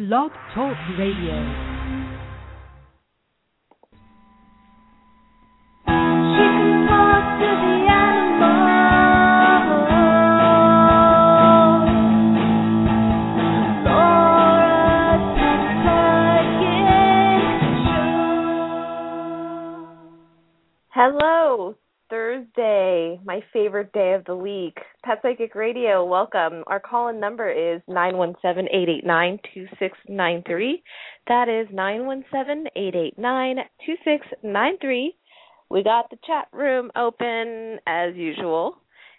Blog Talk Radio. My favorite day of the week. Pet Psychic Radio, welcome. Our call in number is 917-889-2693. That is 917-889-2693. We got the chat room open as usual.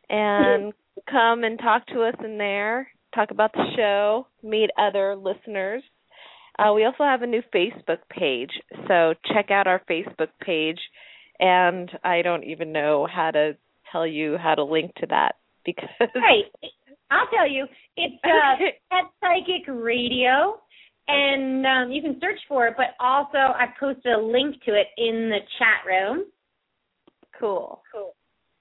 And come and talk to us in there, talk about the show, meet other listeners. Uh, we also have a new Facebook page, so check out our Facebook page and I don't even know how to tell you how to link to that because Right. I'll tell you. It's uh. Pet Psychic Radio, and um, you can search for it. But also, I posted a link to it in the chat room. cool. Cool.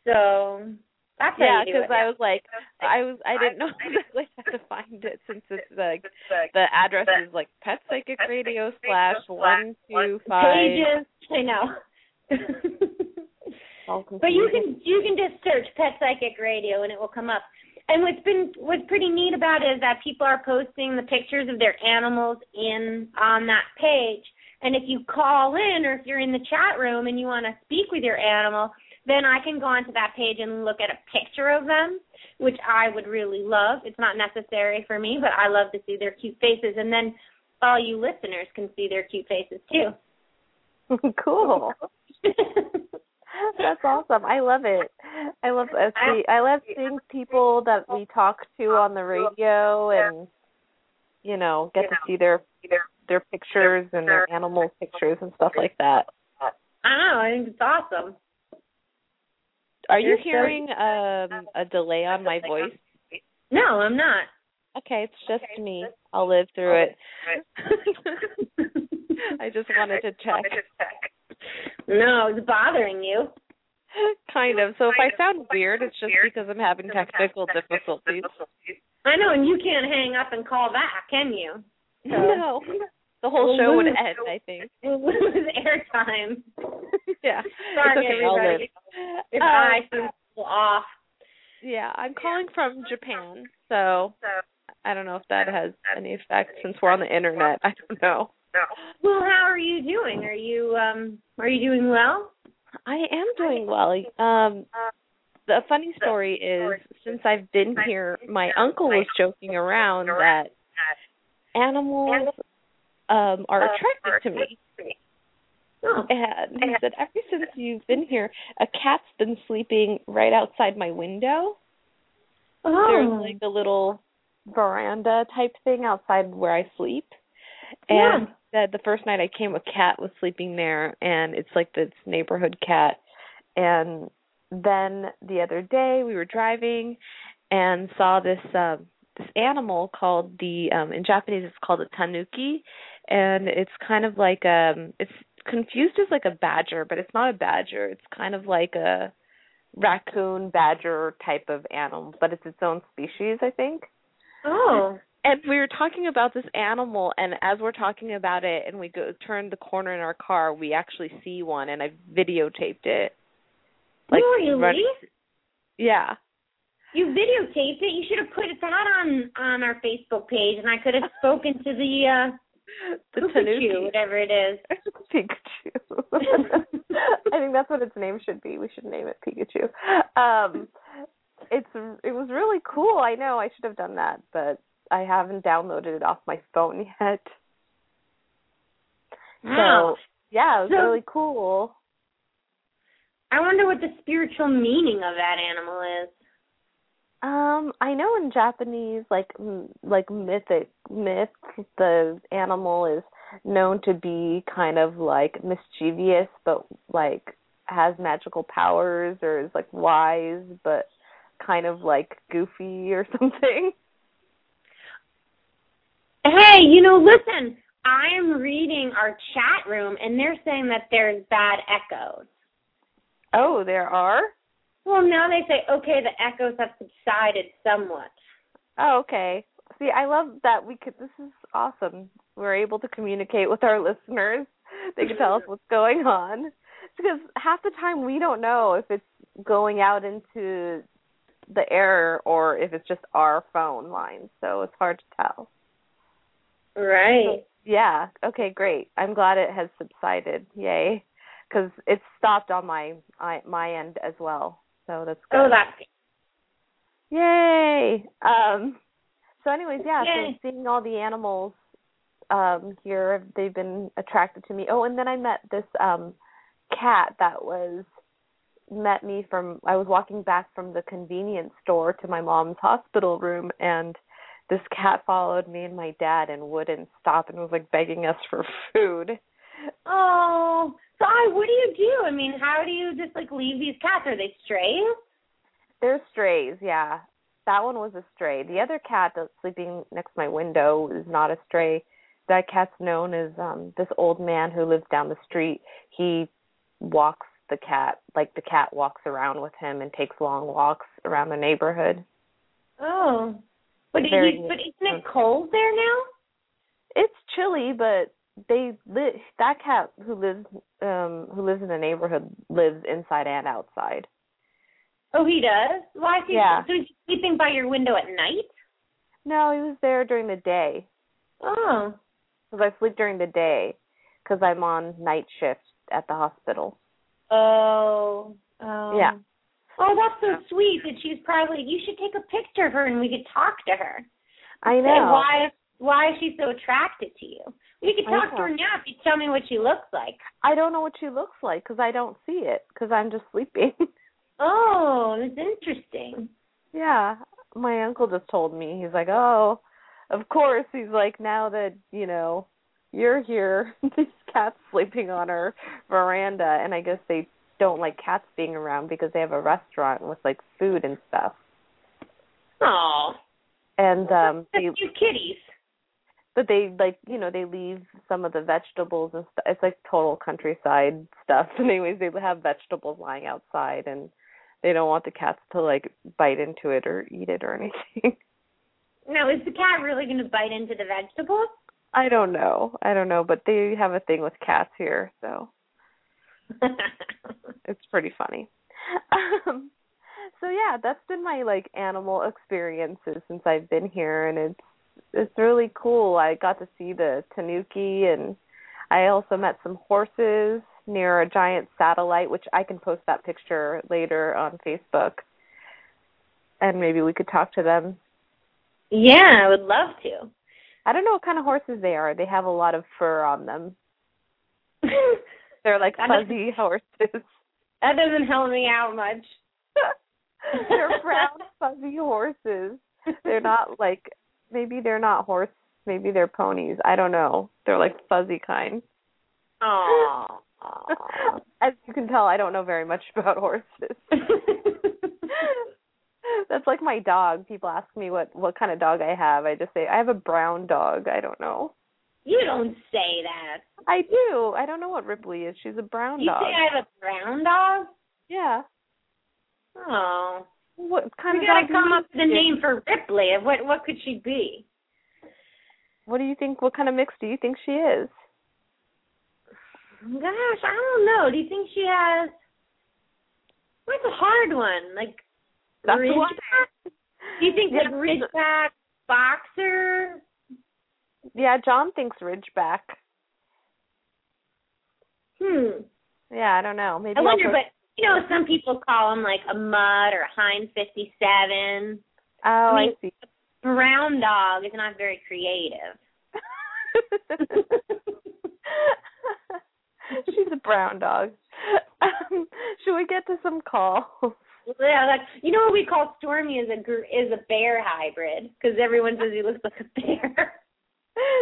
So that's Yeah, because. I was like, I was, I didn't know exactly how to find it since it's like the address is like Pet Psychic Radio slash one two five. pages. I know. All But you can you can just search Pet Psychic Radio and it will come up. And what's been what's pretty neat about it is that people are posting the pictures of their animals in on that page. And if you call in or if you're in the chat room and you want to speak with your animal, then I can go onto that page and look at a picture of them, which I would really love. It's not necessary for me, but I love to see their cute faces. And then all you listeners can see their cute faces too. cool. That's awesome. I love it. I love uh, see, I love seeing people that we talk to on the radio and you know get to see their their pictures and their animal pictures and stuff like that. I know, I think it's awesome. Are you hearing um a delay on my voice? No, I'm not. Okay, it's just me. I'll live through it. I just wanted to check. No, it's bothering you. Kind of. So if I sound weird, it's just because I'm having technical difficulties. I know, and you can't hang up and call back, can you? No. The whole We'll show would end, I think. We'll lose airtime. Yeah. Sorry, okay, everybody. If Um, I seem a off. Yeah, I'm calling from Japan, so I don't know if that has any effect since we're on the internet. I don't know. Well, how are you doing? Are you um are you doing well? I am doing well. Um the funny story is since I've been here, my uncle was joking around that animals um are attracted to me. Oh. And he said ever since you've been here, a cat's been sleeping right outside my window. Oh. There's like a little veranda type thing outside where I sleep. Yeah. And that the first night I came, a cat was sleeping there, and it's like this neighborhood cat. And then the other day we were driving and saw this um this animal called the um in Japanese it's called a tanuki and it's kind of like um it's confused as like a badger, but it's not a badger. It's kind of like a raccoon badger type of animal, but it's its own species, I think. Oh. And we were talking about this animal, and as we're talking about it, and we go turn the corner in our car, we actually see one, and I videotaped it. really? run- yeah, You videotaped it. You should have put that on on our Facebook page, and I could have spoken to the uh the Pikachu, tanuki. whatever it is. Pikachu. I think that's what its name should be. We should name it Pikachu. Um, it's it was really cool. I know I should have done that, but I haven't downloaded it off my phone yet. Wow. So yeah, it was So- really cool. I wonder what the spiritual meaning of that animal is. Um, I know in Japanese, like like mythic myth, the animal is known to be kind of like mischievous, but like has magical powers, or is like wise, but kind of like goofy or something. Hey, you know, listen, I am reading our chat room and they're saying that there's bad echoes. Oh, there are. Well, now they say, okay, the echoes have subsided somewhat. Oh, okay. See, I love that we could. This is awesome. We're able to communicate with our listeners. They can tell us what's going on. Because half the time we don't know if it's going out into the air or if it's just our phone line. So it's hard to tell. Right. Yeah. Okay. Great. I'm glad it has subsided. Yay. Because it's stopped on my I, my end as well. So that's good. Oh, that's Yay. Um. So, anyways, yeah. Yay. So seeing all the animals um here, they've been attracted to me. Oh, and then I met this um cat that was met me from I was walking back from the convenience store to my mom's hospital room and this cat followed me and my dad and wouldn't stop and was like begging us for food. Oh, so I, what do you do? I mean, how do you just like leave these cats? Are they strays? They're strays, yeah. That one was a stray. The other cat that's sleeping next to my window is not a stray. That cat's known as um this old man who lives down the street. He walks the cat like the cat walks around with him and takes long walks around the neighborhood. Oh, but Very you, but isn't it cold there now? It's chilly, but they li- that cat who lives um who lives in the neighborhood lives inside and outside. Oh, he does. Why is he? Yeah. So he's sleeping by your window at night? No, he was there during the day Oh, because I sleep during the day because I'm on night shift at the hospital. oh, oh. Yeah. Oh, that's so sweet that she's probably. You should take a picture of her and we could talk to her. I Say, know. why? Why is she so attracted to you? We could talk to her now if you tell me what she looks like. I don't know what she looks like because I don't see it because I'm just sleeping. Oh, that's interesting. yeah, my uncle just told me. He's like, "Oh, of course." He's like, "Now that you know you're here, this cat's sleeping on our veranda." And I guess they don't like cats being around because they have a restaurant with like food and stuff. Oh, And um they cute kitties. but they like you know they leave some of the vegetables and stuff it's like total countryside stuff And anyways they have vegetables lying outside and they don't want the cats to like bite into it or eat it or anything Now, is the cat really going to bite into the vegetables? i don't know i don't know but they have a thing with cats here so it's pretty funny. Um so yeah that's been my like animal experiences since i've been here and it's it's really cool. I got to see the tanuki and i also met some horses near a giant satellite which i can post that picture later on facebook and maybe we could talk to them. Yeah, I would love to. i don't know what kind of horses they are. They have a lot of fur on them they're like fuzzy horses That doesn't help me out much. they're brown fuzzy horses. They're not like maybe they're not horse, maybe they're ponies. I don't know. They're like fuzzy kind. Aww. As you can tell, I don't know very much about horses. That's like my dog. People ask me what what kind of dog I have. I just say I have a brown dog. I don't know. You don't say that. I do. I don't know what Ripley is. She's a brown You dog. You say I have a brown dog? yeah. Oh. What kind We of gotta come up with a name for Ripley. What what could she be? What do you think? What kind of mix do you think she is? Gosh, I don't know. Do you think she has What's a hard one? Like That's the Ridgeback? Do you think like Ridgeback boxer? Yeah, John thinks Ridgeback. Hmm. Yeah, I don't know. Maybe I wonder, I'll but you know, some people call them like a mud or a Heinz 57. Oh, I, I see. Brown dog is not very creative. She's a brown dog. Um, should we get to some calls? Yeah, like you know what we call Stormy is a is a bear hybrid because everyone says he looks like a bear.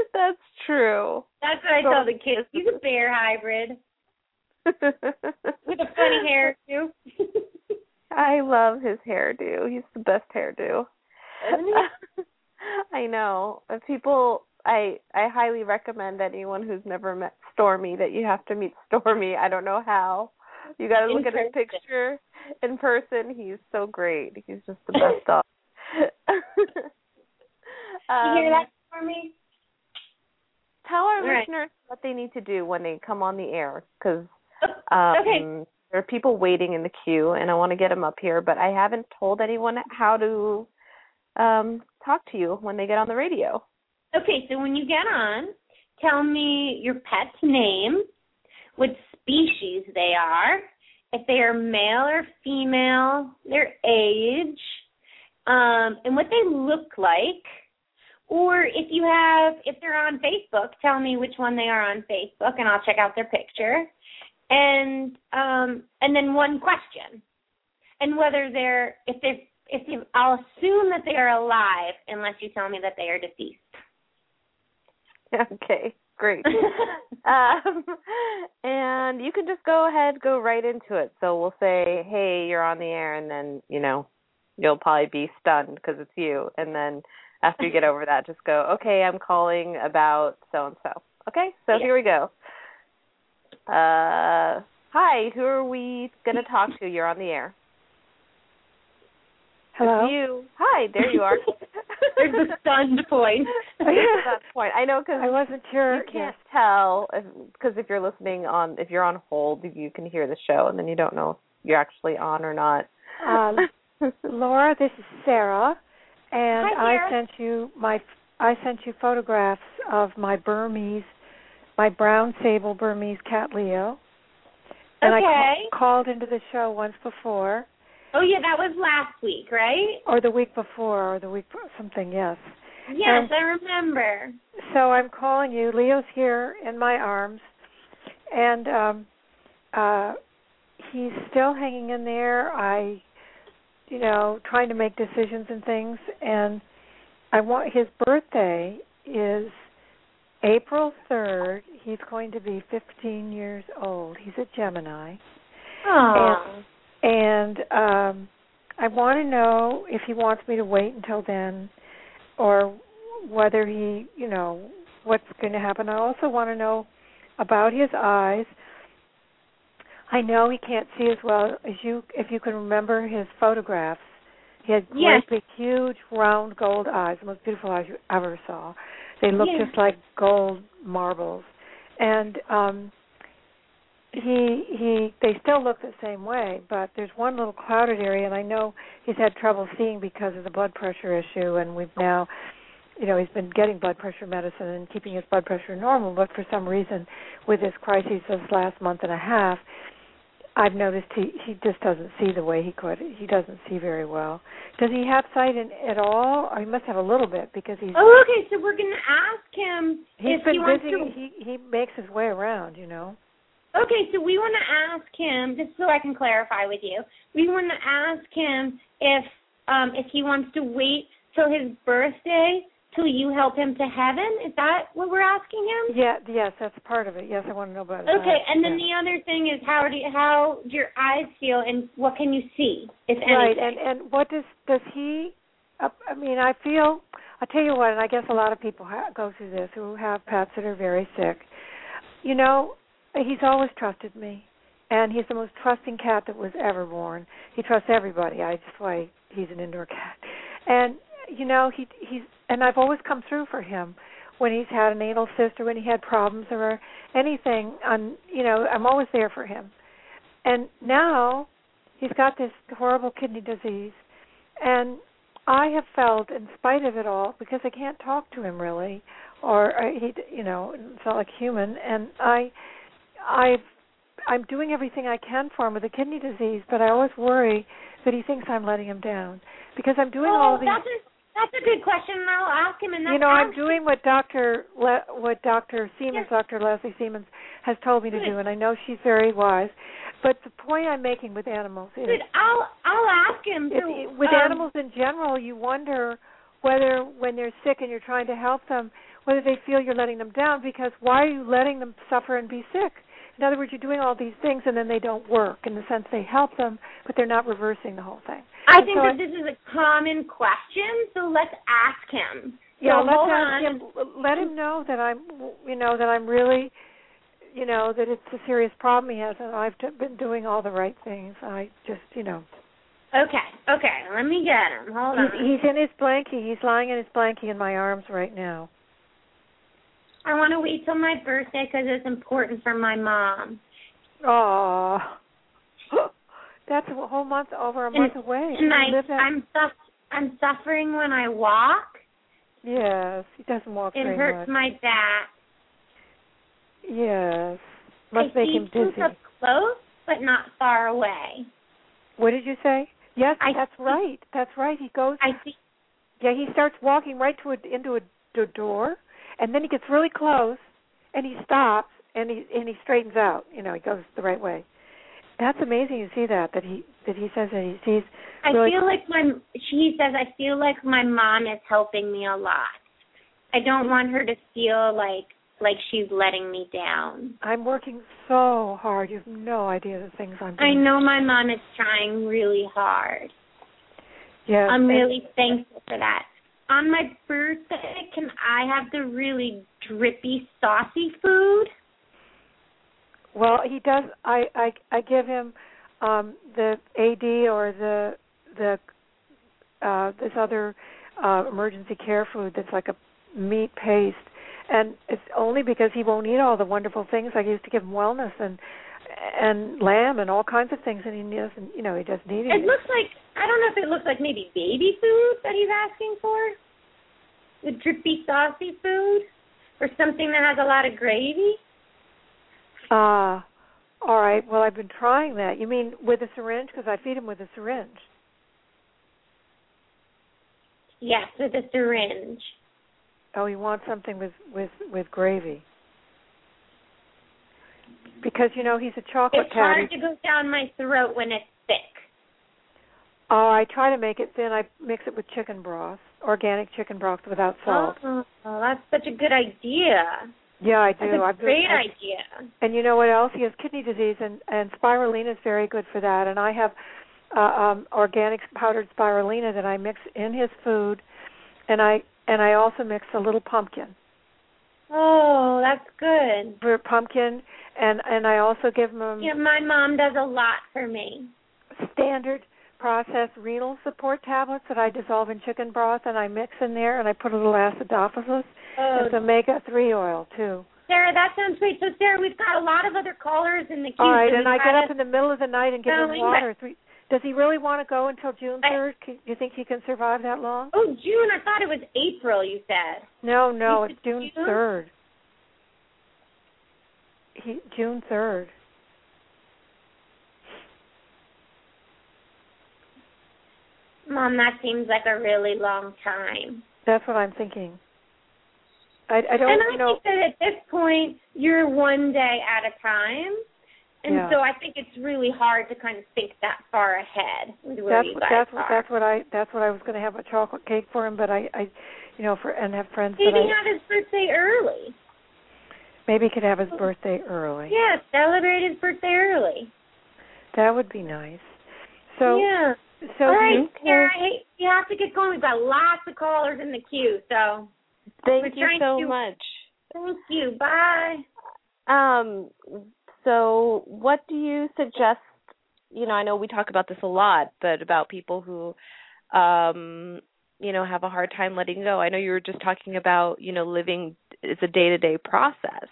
That's true. That's what I tell the kids. He's a bear hybrid with a funny hair too. I love his hairdo. He's the best hairdo. I know. People I I highly recommend anyone who's never met Stormy that you have to meet Stormy. I don't know how. You got to look at his picture in person. He's so great. He's just the best dog. um, you hear that for me? Tell our All right. listeners what they need to do when they come on the air, because um, okay. there are people waiting in the queue, and I want to get them up here, but I haven't told anyone how to um talk to you when they get on the radio. Okay, so when you get on, tell me your pet's name, what species they are, if they are male or female, their age, um, and what they look like. Or if you have, if they're on Facebook, tell me which one they are on Facebook, and I'll check out their picture. And um, and then one question, and whether they're if they if they, I'll assume that they are alive unless you tell me that they are deceased. okay, great. um, and you can just go ahead, go right into it. So we'll say, "Hey, you're on the air," and then you know you'll probably be stunned because it's you. And then after you get over that, just go, "Okay, I'm calling about so and so." Okay, so Yeah. here we go. Uh, hi, who are we gonna talk to? You're on the air. Hello. It's you. Hi, there you are. There's the stunned point. There's that point. I know because I wasn't sure. you can't tell because if, you're listening on if you're on hold you can hear the show and then you don't know if you're actually on or not Um, Laura, this is Sarah, and Hi, I sent you my I sent you photographs of my Burmese, my brown sable Burmese cat Leo. And I ca- called into the show once before, Oh yeah, that was last week, right? or the week before, or the week something. Yes. Yes, Um, I remember. So I'm calling you. Leo's here in my arms, and um, uh, he's still hanging in there. I, you know, trying to make decisions and things, and I want his birthday is April third. He's going to be 15 years old. He's a Gemini, Oh. and um, I want to know if he wants me to wait until then, or whether he, you know, what's going to happen. I also want to know about his eyes. I know he can't see as well as you. If you can remember his photographs, he had great, big, huge, round gold eyes, the most beautiful eyes you ever saw. They look Yeah. just like gold marbles, and um he he they still look the same way but there's one little clouded area and i know he's had trouble seeing because of the blood pressure issue and we've now you know he's been getting blood pressure medicine and keeping his blood pressure normal but for some reason with this crisis this last month and a half i've noticed he he just doesn't see the way he could he doesn't see very well does he have sight in at all or he must have a little bit because he's Oh, okay. So we're gonna ask him he's if been he wants busy to. he he makes his way around you know Okay, so we want to ask him just so I can clarify with you. We want to ask him if um if he wants to wait till his birthday till you help him to heaven. Is that what we're asking him? Yeah, yes, that's part of it. Yes, I want to know about it. Okay, and then the other thing is how do you, how do your eyes feel and what can you see if right, anything? and and what does does he? Uh, I mean, I feel. I'll tell you what, and I guess a lot of people ha- go through this who have pets that are very sick. You know, he's always trusted me, and he's the most trusting cat that was ever born. He trusts everybody. I just why he's an indoor cat, and you know he he's and I've always come through for him when he's had an anal cyst or when he had problems or anything. On you know, I'm always there for him, and now he's got this horrible kidney disease, and I have felt, in spite of it all, because I can't talk to him really, or he, you know, it's not like human, and I, I've, I'm doing everything I can for him with the kidney disease, but I always worry that he thinks I'm letting him down because I'm doing oh, all these. that's a that's a good question, and I'll ask him. And that's You know, I'm doing what Doctor Le- what Doctor Siemens, Yes. Doctor Leslie Siemens, has told me to Good. do, and I know she's very wise. But the point I'm making with animals is Good. I'll I'll ask him. So, it- with um, animals in general, you wonder whether when they're sick and you're trying to help them, whether they feel you're letting them down because why are you letting them suffer and be sick? In other words, you're doing all these things and then they don't work in the sense they help them, but they're not reversing the whole thing. I And think so that this is a common question, so let's ask him. Yeah, so let's ask on. him. Let him know that I'm, you know, that I'm really, you know, that it's a serious problem he has, and I've t- been doing all the right things. I just, you know, Okay, okay. Let me get him. Hold on. He's, he's in his blankie. He's lying in his blankie in my arms right now. I want to wait till my birthday because it's important for my mom. Oh, that's a whole month over a month away. And I, that- I'm suff- I'm suffering when I walk. yes, he doesn't walk It hurts much. my back. Yes, must I make him dizzy. up close, but not far away. What did you say? Yes, I that's see- right. That's right. He goes. I see. Yeah, he starts walking right to a, into a, the door, and then he gets really close, and he stops, and he and he straightens out. You know, he goes the right way. That's amazing to see that that he that he says that he sees. I feel like my she says I feel like my mom is helping me a lot. I don't want her to feel like like she's letting me down. I'm working so hard. You have no idea the things I'm doing. I know my mom is trying really hard. Yes, I'm really thankful for that. On my birthday, can I have the really drippy, saucy food? Well, he does. I I I give him um the AD or the the uh this other uh emergency care food that's like a meat paste, and it's only because he won't eat all the wonderful things I used to give him wellness and and lamb and all kinds of things, and he doesn't. You know, he doesn't eat It It looks like I don't know if it looks like maybe baby food that he's asking for. The drippy, saucy food, or something that has a lot of gravy. Ah, all right. Well, I've been trying that. You mean with a syringe? Because I feed him with a syringe. Yes, with a syringe. Oh, he wants something with with with gravy. Because you know he's a chocolate It's hard to go down my throat when it's thick. Oh, I try to make it thin. I mix it with chicken broth, organic chicken broth without salt. Oh, that's such a good idea. Yeah, I do. That's a I've great I- idea. And you know what else? He has kidney disease, and and spirulina is very good for that. And I have uh, um organic powdered spirulina that I mix in his food, and I and I also mix a little pumpkin Oh, that's good. for pumpkin, and and I also give him Yeah, my mom does a lot for me. standard processed renal support tablets that I dissolve in chicken broth and I mix in there, and I put a little acidophilus. Oh, It's omega three oil too. Sarah, that sounds great. So, Sarah, we've got a lot of other callers in the queue. All right, so and I get up in the middle of the night and give him water. Three, does he really want to go until June third? Do you think he can survive that long? Oh, June. I thought it was April. You said. No, no, it's June June? third. He June third. Mom, that seems like a really long time. That's what I'm thinking. I, I don't, and I you know. think that at this point, you're one day at a time. And Yeah. so I think it's really hard to kind of think that far ahead with where that's you what guys that's are. that's what I that's what I was going to have a chocolate cake for him, but I I you know for and have friends Maybe that I have his birthday early. maybe he could have his birthday early. Yeah, celebrate his birthday early. That would be nice. So yeah. so All right, you Sarah, hey, you have to get going. We've got lots of callers in the queue, so Thank you so to- much. thank you. Bye. Um, so what do you suggest? You know, I know we talk about this a lot, but about people who, um, you know, have a hard time letting go. I know you were just talking about, you know, living is a day to day process.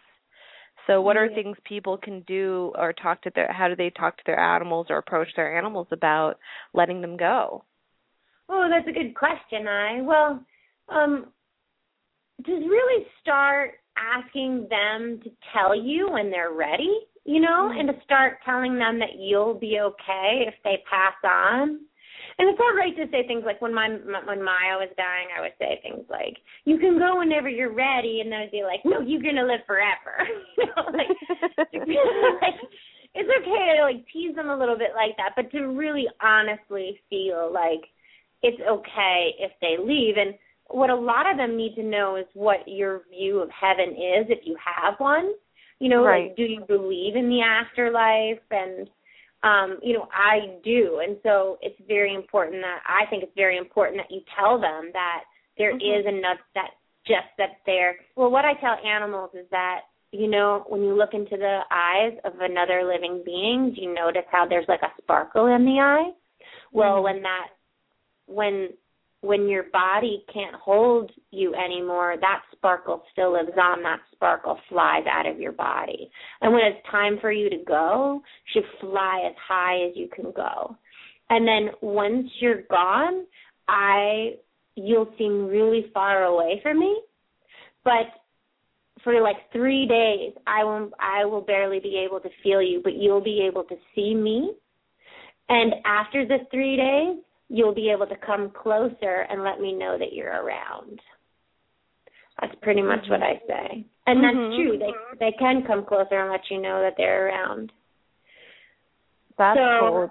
So, what are things people can do, or talk to their? How do they talk to their animals, or approach their animals about letting them go? Oh, that's a good question, I. Well, um just really start asking them to tell you when they're ready, you know, mm-hmm. and to start telling them that you'll be okay if they pass on. And it's all right to say things like when my when Maya was dying, I would say things like, "You can go whenever you're ready," and then I'd be like, "No, you're gonna live forever." you know, like, like it's okay to like tease them a little bit like that, but to really honestly feel like it's okay if they leave. And what a lot of them need to know is what your view of heaven is if you have one. You know, Right. like do you believe in the afterlife and um, you know, I do. And so it's very important that I think it's very important that you tell them that there is Mhm. enough that just that they're well what I tell animals is that you know, when you look into the eyes of another living being, do you notice how there's like a sparkle in the eye? Well, when that when when your body can't hold you anymore, that sparkle still lives on. That sparkle flies out of your body. And when it's time for you to go, you should fly as high as you can go. And then once you're gone, I you'll seem really far away from me. But for like three days I will I will barely be able to feel you, but you'll be able to see me. And after the three days, you'll be able to come closer and let me know that you're around. That's pretty much what I say. And that's Mhm. true. They they can come closer and let you know that they're around. That's So- cool.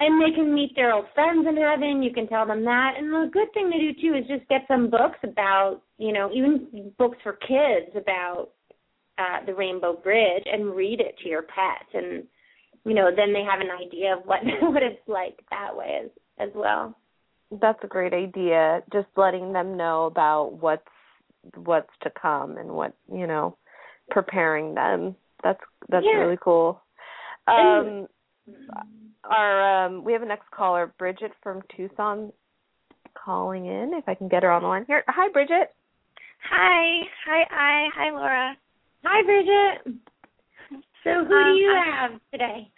And they can meet their old friends in heaven. You can tell them that. And a good thing to do too is just get some books about, you know, even books for kids about uh the Rainbow Bridge and read it to your pets and you know, then they have an idea of what what it's like that way as as well. That's a great idea. Just letting them know about what's what's to come and what you know, preparing them. That's that's Yeah. really cool. And- Um, our um, we have a next caller, Bridget from Tucson, calling in. If I can get her on the line here. Hi, Bridget. Hi, hi, I, hi, Laura. Hi Bridget. So who Um, do you I- have today?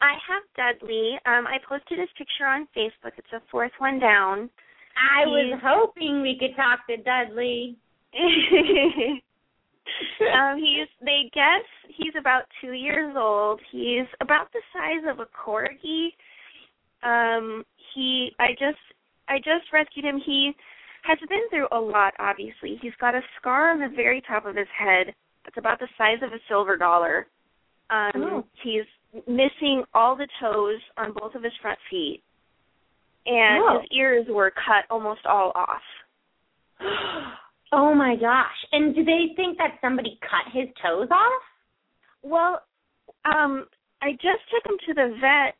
I have Dudley. Um, I posted his picture on Facebook. It's the fourth one down. I was hoping we could talk to Dudley. um, he's they guess he's about two years old. He's about the size of a corgi. Um, he I just I just rescued him. He has been through a lot. Obviously, he's got a scar on the very top of his head that's about the size of a silver dollar. Um, Oh. He's missing all the toes on both of his front feet, and Oh. his ears were cut almost all off. oh my gosh. And do they think that somebody cut his toes off? Well, um, I just took him to the vet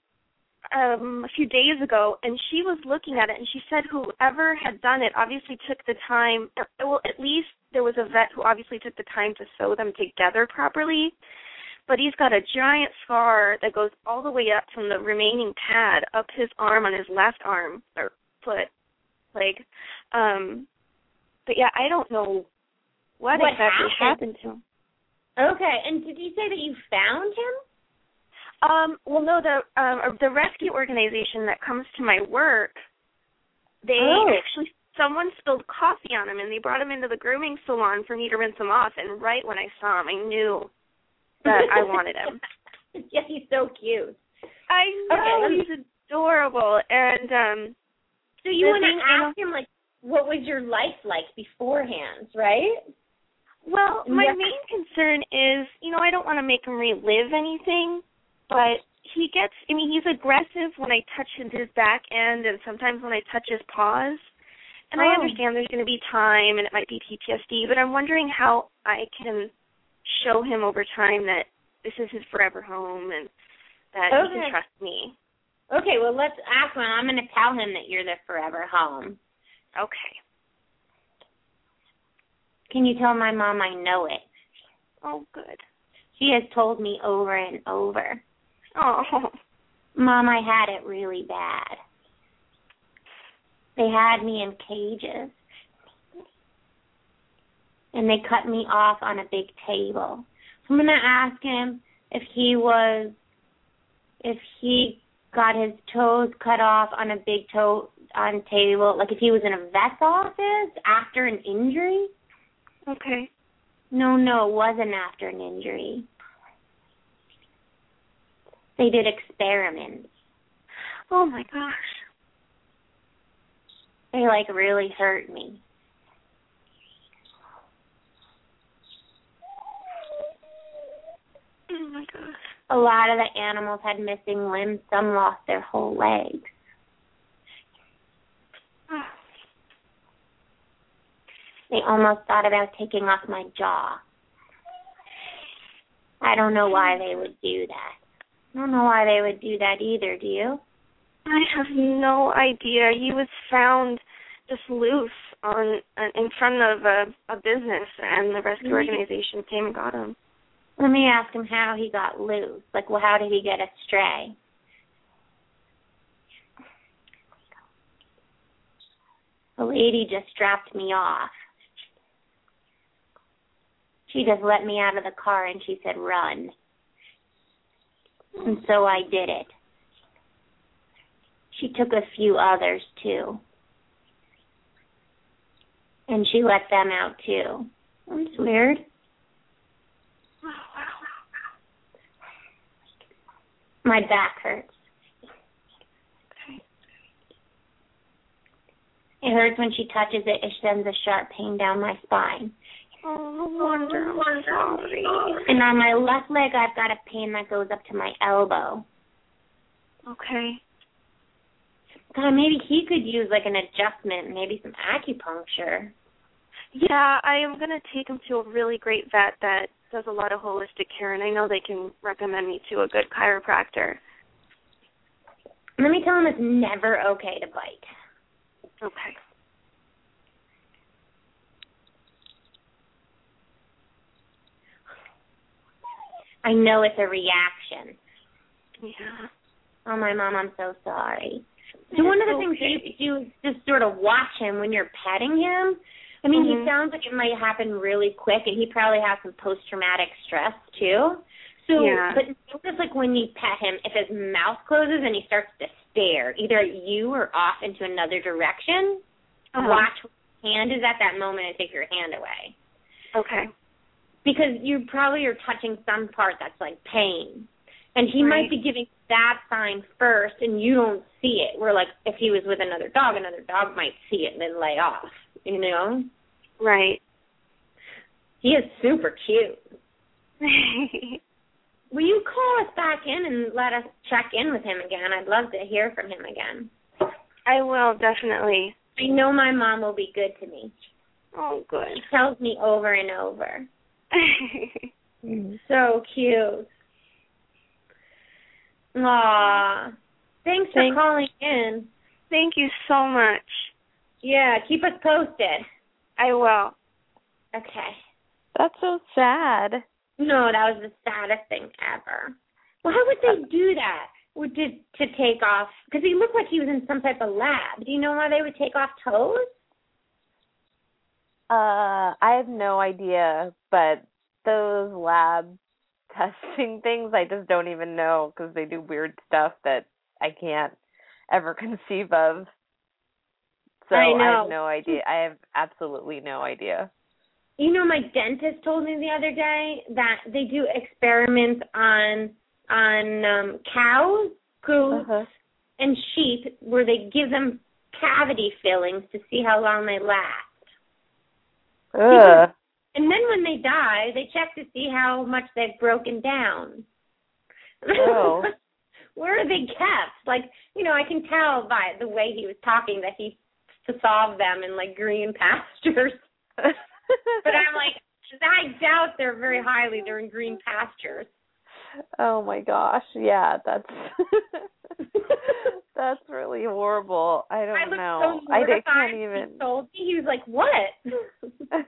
um a few days ago and she was looking at it and she said whoever had done it obviously took the time well at least there was a vet who obviously took the time to sew them together properly but he's got a giant scar that goes all the way up from the remaining pad up his arm on his left arm or foot leg um but yeah i don't know what, What exactly happened? happened to him Okay. And did you say that you found him? Um, well, no, the um, the rescue organization that comes to my work, they Oh. actually someone spilled coffee on him, and they brought him into the grooming salon for me to rinse him off. And right when I saw him, I knew that I wanted him. yeah, he's so cute. I Okay, know me- he's adorable, and um, So you want to ask him like what was your life like beforehand, right? well, my Yeah. main concern is, you know, I don't want to make him relive anything, but he gets. I mean, he's aggressive when I touch his back end, and sometimes when I touch his paws. And I Oh. understand there's going to be time, and it might be PTSD, but I'm wondering how I can show him over time that this is his forever home and that he Okay. can trust me. Okay, well let's ask him. I'm going to tell him that you're the forever home. Okay. Can you tell my mom I know it? Oh, good. She has told me over and over. Oh, Mom, I had it really bad. They had me in cages. And they cut me off on a big table. So I'm going to ask him if he was, if he got his toes cut off on a big toe on table, like if he was in a vet's office after an injury. okay. No, no, it wasn't after an injury. They did experiments. Oh my gosh. They like really hurt me. Oh my gosh. A lot of the animals had missing limbs, some lost their whole legs. They almost thought about taking off my jaw. I don't know why they would do that. I don't know why they would do that either, do you? I have no idea. He was found just loose on uh, in front of a a business, and the rescue Mhm. organization came and got him. Let me ask him how he got loose. Like, well, how did he get astray? A lady just dropped me off. She just let me out of the car and she said, run. And so I did it. She took a few others too. And she let them out too. That's weird. My back hurts. It hurts when she touches it. It sends a sharp pain down my spine. And on my left leg, I've got a pain that goes up to my elbow. Okay. God, maybe he could use like an adjustment, maybe some acupuncture. Yeah, I am gonna take him to a really great vet that does a lot of holistic care, and I know they can recommend me to a good chiropractor. Let me tell him it's never okay to bite. Okay. I know it's a reaction. Yeah. Oh, my mom, I'm so sorry. So one of the things you okay. do is just sort of watch him when you're petting him. I mean, Mhm. he sounds like it might happen really quick, and he probably has some post-traumatic stress too. So, Yeah. but notice like when you pet him, if his mouth closes and he starts to stare either at you or off into another direction, Uh-huh. watch hand is at that moment and take your hand away. Okay. because you probably are touching some part that's like pain. And he Right. might be giving that sign first and you don't see it. Where like if he was with another dog, another dog might see it and then lay off. You know? Right. He is super cute. Will you call us back in and let us check in with him again? I'd love to hear from him again. I will definitely. I know my mom will be good to me. Oh, good. She tells me over and over. So cute. Aw. Thanks for calling in. Thank you so much. Yeah, keep us posted. I will. Okay. That's so sad. No, that was the saddest thing ever. Why would they do that? Would to to take off? Because he looked like he was in some type of lab. Do you know why they would take off toes? Uh, I have no idea, but those lab testing things, I just don't even know because they do weird stuff that I can't ever conceive of. So I know. have no idea. I have absolutely no idea. You know, my dentist told me the other day that they do experiments on on um cows, goats, Uh-huh. and sheep where they give them cavity fillings to see how long they last. Ugh. And then when they die, they check to see how much they've broken down. Oh. Where are they kept? Like, you know, I can tell by the way he was talking that he solved them in like green pastures. But I'm like, I doubt they're very highly. They're in green pastures. oh my gosh. Yeah, that's that's really horrible. I don't I know. so I, I can't He even told me he was like, "What?"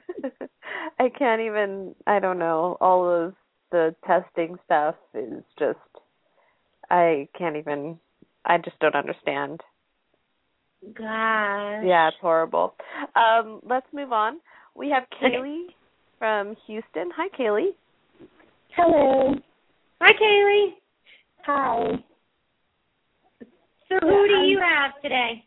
I can't even I don't know. All those the testing stuff is just I can't even I just don't understand. Gosh. Yeah, it's horrible. Um, let's move on. We have Okay. Kaylee from Houston. Hi Kaylee. Hello. Hi, Kaylee. Hi. So who do you have today?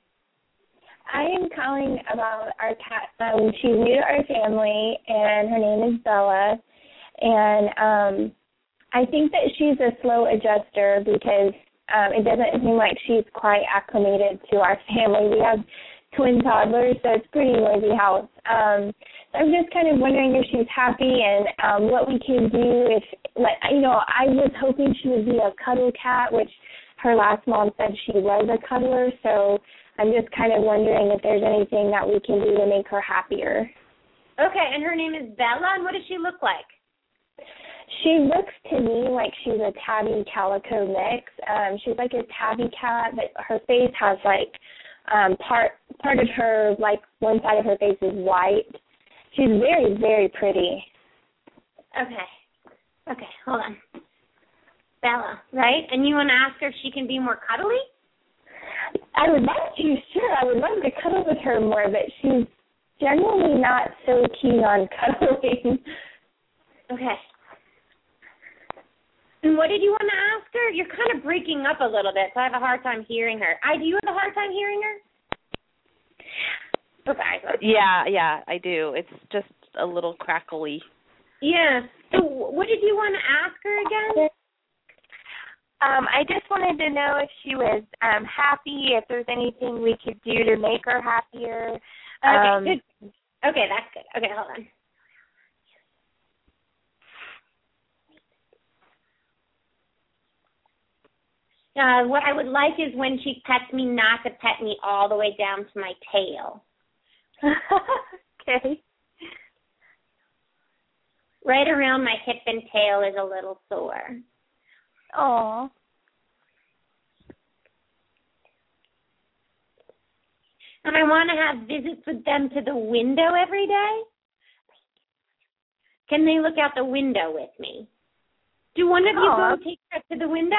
I am calling about our cat. Um, she's new to our family, and her name is Bella. And um, I think that she's a slow adjuster because um, it doesn't seem like she's quite acclimated to our family. We have twin toddlers, so it's pretty noisy house. Um, so I'm just kind of wondering if she's happy and um, what we can do. If, like, you know, I was hoping she would be a cuddle cat, which her last mom said she was a cuddler. So I'm just kind of wondering if there's anything that we can do to make her happier. Okay, and her name is Bella, and what does she look like? She looks to me like she's a tabby calico mix. Um, she's like a tabby cat, but her face has like um part part of her like one side of her face is white. She's very, very pretty. Okay. Okay, hold on. Bella, right? And you want to ask her if she can be more cuddly? I would love to, sure. I would love to cuddle with her more, but she's generally not so keen on cuddling. Okay. And what did you want to ask her? You're kind of breaking up a little bit, so I have a hard time hearing her. I do you have a hard time hearing her? Okay. Yeah, yeah, I do. It's just a little crackly. Yeah. So what did you want to ask her again? Um, I just wanted to know if she was um happy, if there's anything we could do to make her happier. Okay, Um, good. Okay, that's good. Okay, hold on. Uh, what I would like is when she pets me, not to pet me all the way down to my tail. okay. Right around my hip and tail is a little sore. Oh. And I want to have visits with them to the window every day. Can they look out the window with me? Do one of you Aw. go take her up to the window?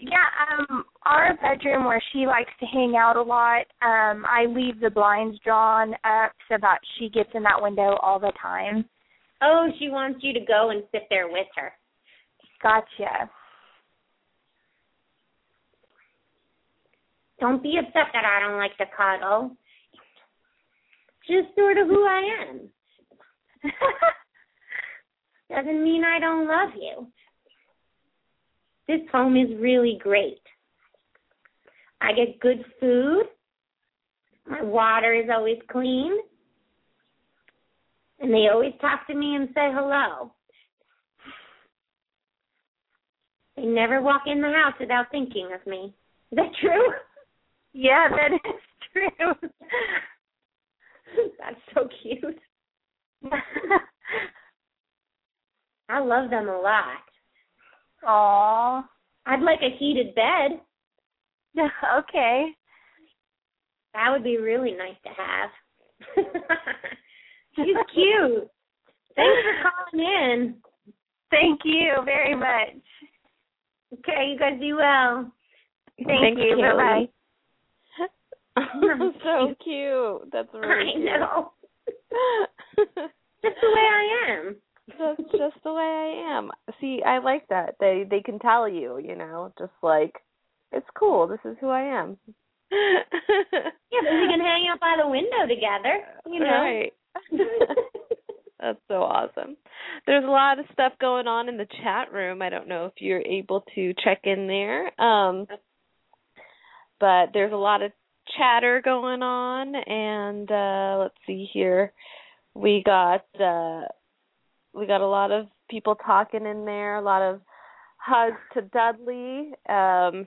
Yeah, um our bedroom where she likes to hang out a lot, um, I leave the blinds drawn up so that she gets in that window all the time. Oh, she wants you to go and sit there with her. Gotcha. Don't be upset that I don't like to cuddle. Just sort of who I am. Doesn't mean I don't love you. This home is really great. I get good food. My water is always clean. And they always talk to me and say hello. They never walk in the house without thinking of me. Is that true? yeah, that is true. That's so cute. I love them a lot. Aw. I'd like a heated bed. okay. That would be really nice to have. She's cute. Thanks for calling in. Thank you very much. Okay, you guys do well. Thank Thanks, you. Bye bye. so cute. That's really I know. Just the way I am. That's just the way I am. See, I like that. They they can tell you, you know, just like it's cool. This is who I am. Yeah, but we can hang out by the window together. You know. Right. That's so awesome. There's a lot of stuff going on in the chat room. I don't know if you're able to check in there. Um but there's a lot of chatter going on and uh let's see here. We got uh we got a lot of people talking in there, a lot of hugs to Dudley um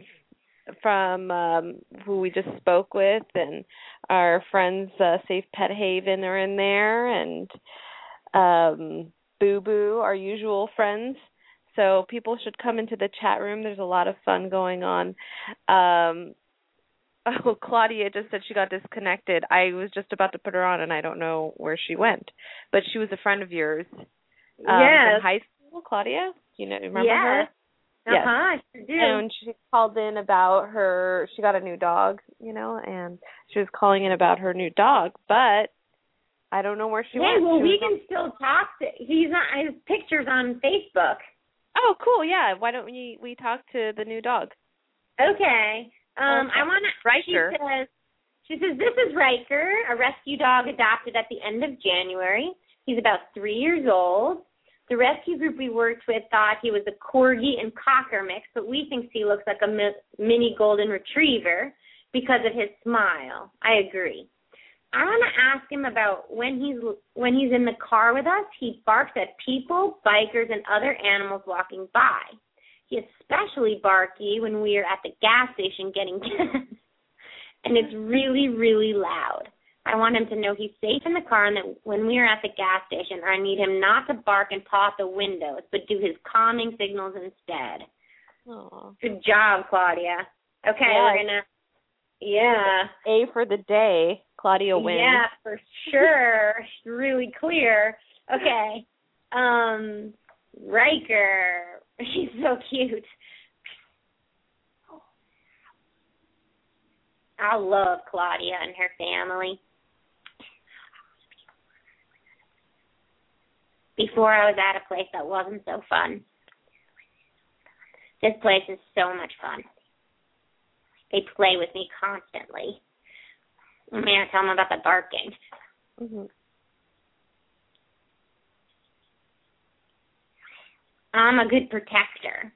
from um who we just spoke with and our friends uh Safe Pet Haven are in there and um Boo Boo, our usual friends. So people should come into the chat room. There's a lot of fun going on. Um Oh, Claudia just said she got disconnected. I was just about to put her on and I don't know where she went. But she was a friend of yours. Um, yes. High school, Claudia? You know remember yes. her? Uh huh. I sure do. And she called in about her she got a new dog, you know, and she was calling in about her new dog, but I don't know where she hey, went. well, She we can still talk. To, he's on his pictures on Facebook. Oh, cool. Yeah. Why don't we we talk to the new dog? Okay. Um, Okay. I want to. Riker. She says, she says, this is Riker, a rescue dog adopted at the end of January. He's about three years old. The rescue group we worked with thought he was a corgi and cocker mix, but we think he looks like a mi- mini golden retriever because of his smile. I agree. I want to ask him about when he's when he's in the car with us. He barks at people, bikers, and other animals walking by. He especially barky when we are at the gas station getting gas, and it's really really loud. I want him to know he's safe in the car and that when we are at the gas station, I need him not to bark and paw at the windows, but do his calming signals instead. Oh. Good job, Claudia. Okay, Yes. we're gonna. Yeah. A for the day. Claudia wins. Yeah, for sure. really clear. Okay. Um Riker. He's so cute. I love Claudia and her family. Before I was at a place that wasn't so fun. This place is so much fun. They play with me constantly. I'm gonna tell them about the barking. hmm I'm a good protector.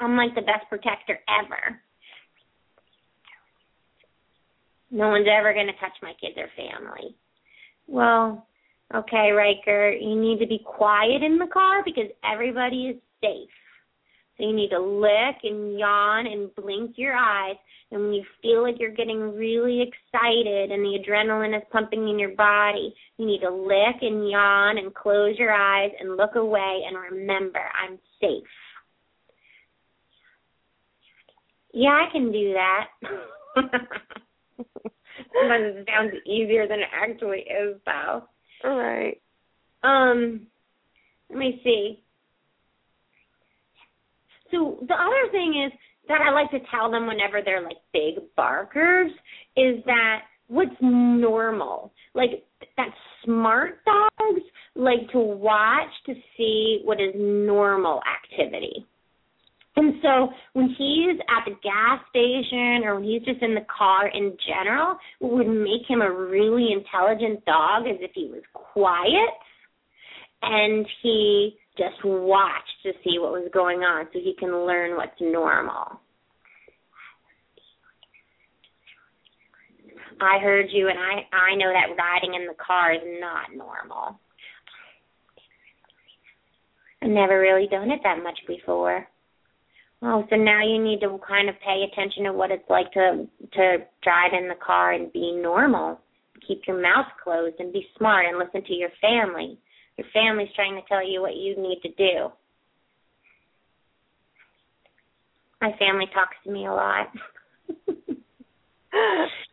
I'm like the best protector ever. No one's ever going to touch my kids or family. Well, okay, Riker, you need to be quiet in the car because everybody is safe. So you need to lick and yawn and blink your eyes. And when you feel like you're getting really excited and the adrenaline is pumping in your body, you need to lick and yawn and close your eyes and look away and remember, I'm safe. Yeah, I can do that. Sometimes it sounds easier than it actually is, though. All right. Um, let me see. So the other thing is that I like to tell them whenever they're like big barkers is that what's normal. Like that smart dogs like to watch to see what is normal activity. And so when he's at the gas station or when he's just in the car in general, what would make him a really intelligent dog is if he was quiet and he just watched to see what was going on so he can learn what's normal. I heard you and I I know that riding in the car is not normal. I've never really done it that much before. Oh, so now you need to kind of pay attention to what it's like to to drive in the car and be normal. Keep your mouth closed and be smart and listen to your family. Your family's trying to tell you what you need to do. My family talks to me a lot.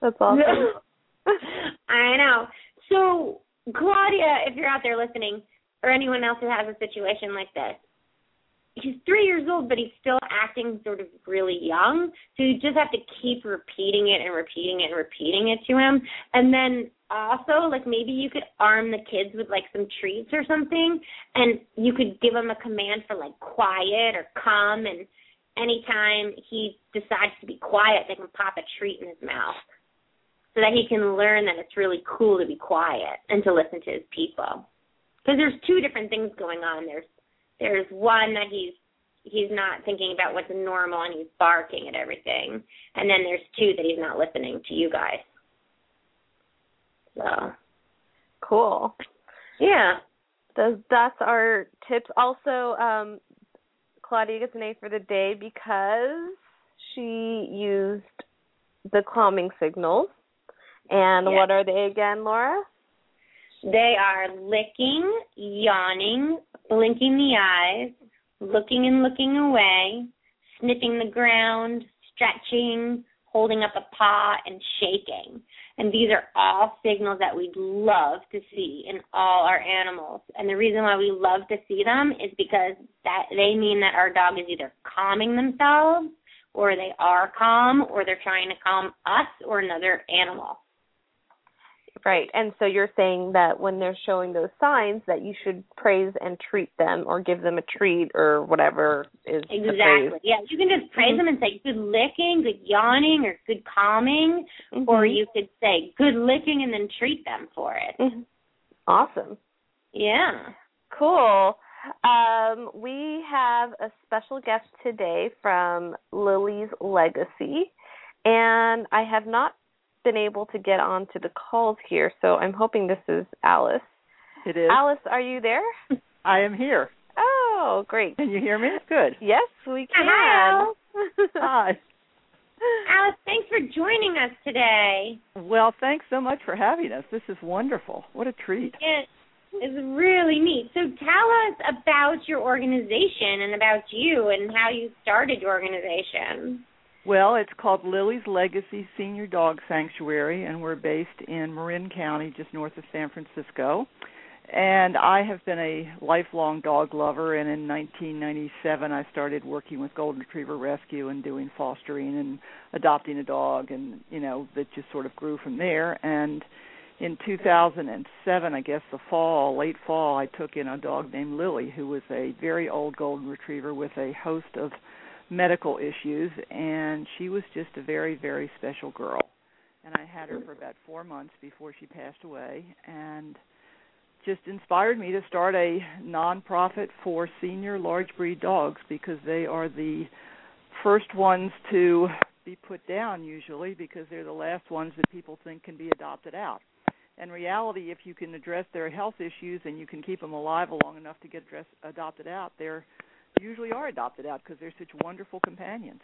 That's awesome. I know. So, Claudia, if you're out there listening, or anyone else who has a situation like this, he's three years old, but he's still acting sort of really young. So you just have to keep repeating it and repeating it and repeating it to him. And then also, like maybe you could arm the kids with like some treats or something, and you could give them a command for like quiet or come. And anytime he decides to be quiet, they can pop a treat in his mouth. So that he can learn that it's really cool to be quiet and to listen to his people. Because there's two different things going on. There's there's one that he's he's not thinking about what's normal and he's barking at everything and then there's two that he's not listening to you guys so Cool. yeah Those, that's our tips. Also, um, Claudia gets an A for the day because she used the calming signals. And Yes. what are they again, Laura? They are licking yawning blinking the eyes looking and looking away sniffing the ground stretching holding up a paw and shaking. And these are all signals that we'd love to see in all our animals. And the reason why we love to see them is because that they mean that our dog is either calming themselves or they are calm or they're trying to calm us or another animal Right. And so you're saying that when they're showing those signs that you should praise and treat them or give them a treat or whatever is Exactly. Yeah, you can just praise Mhm. them and say good licking, good yawning, or good calming, or Mhm. you could say good licking and then treat them for it. Mhm. Awesome. Yeah. Cool. Um, we have a special guest today from Lily's Legacy, and I have not been able to get onto the calls here, so I'm hoping this is Alice. It is. Alice, are you there? I am here. Oh, great. Can you hear me? Good. Yes, we can. Hi, Hi. Alice, thanks for joining us today. Well, thanks so much for having us. This is wonderful. What a treat. It is really neat. So tell us about your organization and about you and how you started your organization. Well, it's called Lily's Legacy Senior Dog Sanctuary, and we're based in Marin County, just north of San Francisco. and I have been a lifelong dog lover. And in 1997, I started working with Golden Retriever Rescue and doing fostering and adopting a dog, and you know that just sort of grew from there. And in 2007, I guess the fall, late fall, I took in a dog named Lily, who was a very old Golden Retriever with a host of medical issues, and she was just a very, very special girl. And I had her for about four months before she passed away, and just inspired me to start a nonprofit for senior large breed dogs because they are the first ones to be put down usually because they're the last ones that people think can be adopted out. In reality, if you can address their health issues and you can keep them alive long enough to get address, adopted out, they're usually are adopted out because they're such wonderful companions.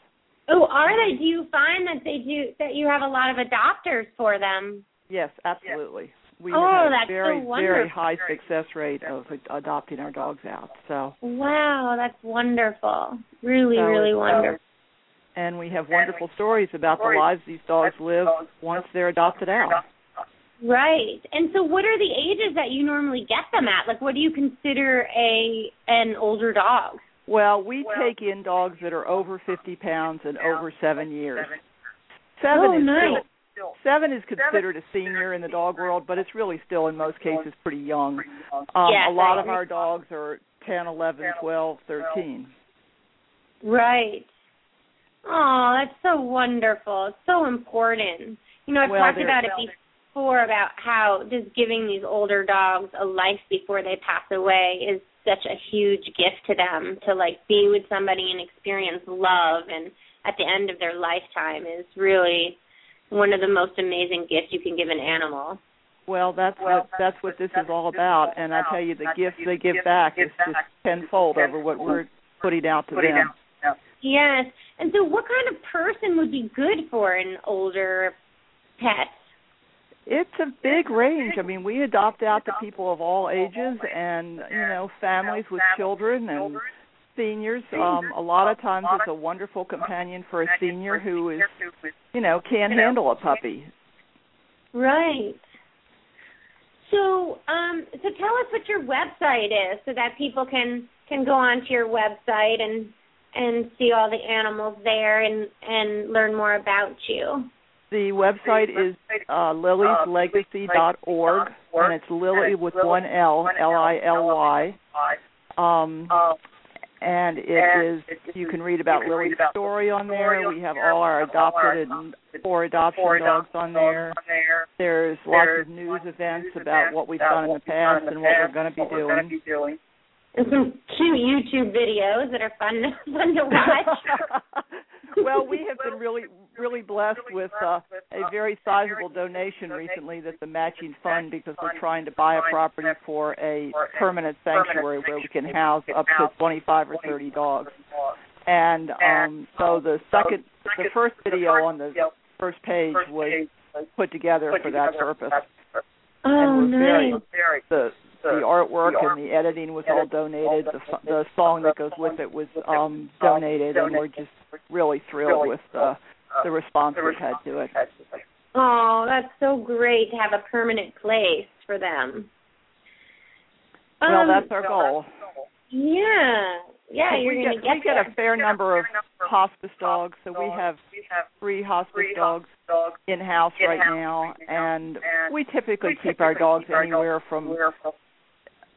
Oh, are they? Do you find that they do that you have a lot of adopters for them? Yes, absolutely. We Oh, have that's a very so very high success rate of adopting our dogs out. So, Wow, that's wonderful. Really, So really uh, wonderful. and we have wonderful stories about the lives these dogs live once they're adopted out. Right. And so what are the ages that you normally get them at? Like what do you consider a an older dog? Well, we take in dogs that are over 50 pounds and over 7 years. 7 Oh, is nice. still 7 is considered a senior in the dog world, but it's really still in most cases pretty young. Um Yes, a lot of our dogs are 10, 11, 12, 13. Right. Oh, that's so wonderful. It's so important. You know, I've Well, talked about it before about how just giving these older dogs a life before they pass away is such a huge gift to them to like be with somebody and experience love and at the end of their lifetime is really one of the most amazing gifts you can give an animal. Well, that's what that's what this is all about, and I tell you, the gifts they give back is just tenfold over what we're putting out to them. Yes. And so what kind of person would be good for an older pet? It's a big range. I mean, we adopt out to people of all ages, and you know, families with children and seniors. Um, a lot of times, it's a wonderful companion for a senior who is, you know, can't handle a puppy. Right. So, um, so tell us what your website is, so that people can can go onto your website and and see all the animals there and and learn more about you. The website is uh, lilyslegacy.org, and it's Lily with one L, L I L Y. Um, and it is you can read about Lily's story on there. We have all our adopted and four adoption dogs on there. There's lots of news events about what we've done in the past and what we're going to be doing. And some cute YouTube videos that are fun fun to watch. well, we have been really, really blessed with uh, a very sizable donation recently that's a matching fund because we're trying to buy a property for a permanent sanctuary where we can house up to 25 or 30 dogs. And um so the second, the first video on the first page was put together for that purpose. oh, and very nice. the the artwork and the editing was all donated. The the song that goes with it was um donated, and we're just really thrilled with uh, the response we've had to it. Oh, that's so great to have a permanent place for them. Well, Um, that's our goal. Yeah, yeah, you're we gonna get get we get there. a fair number of hospice dogs, so we have three hospice dogs in house right now, and we typically keep our dogs anywhere from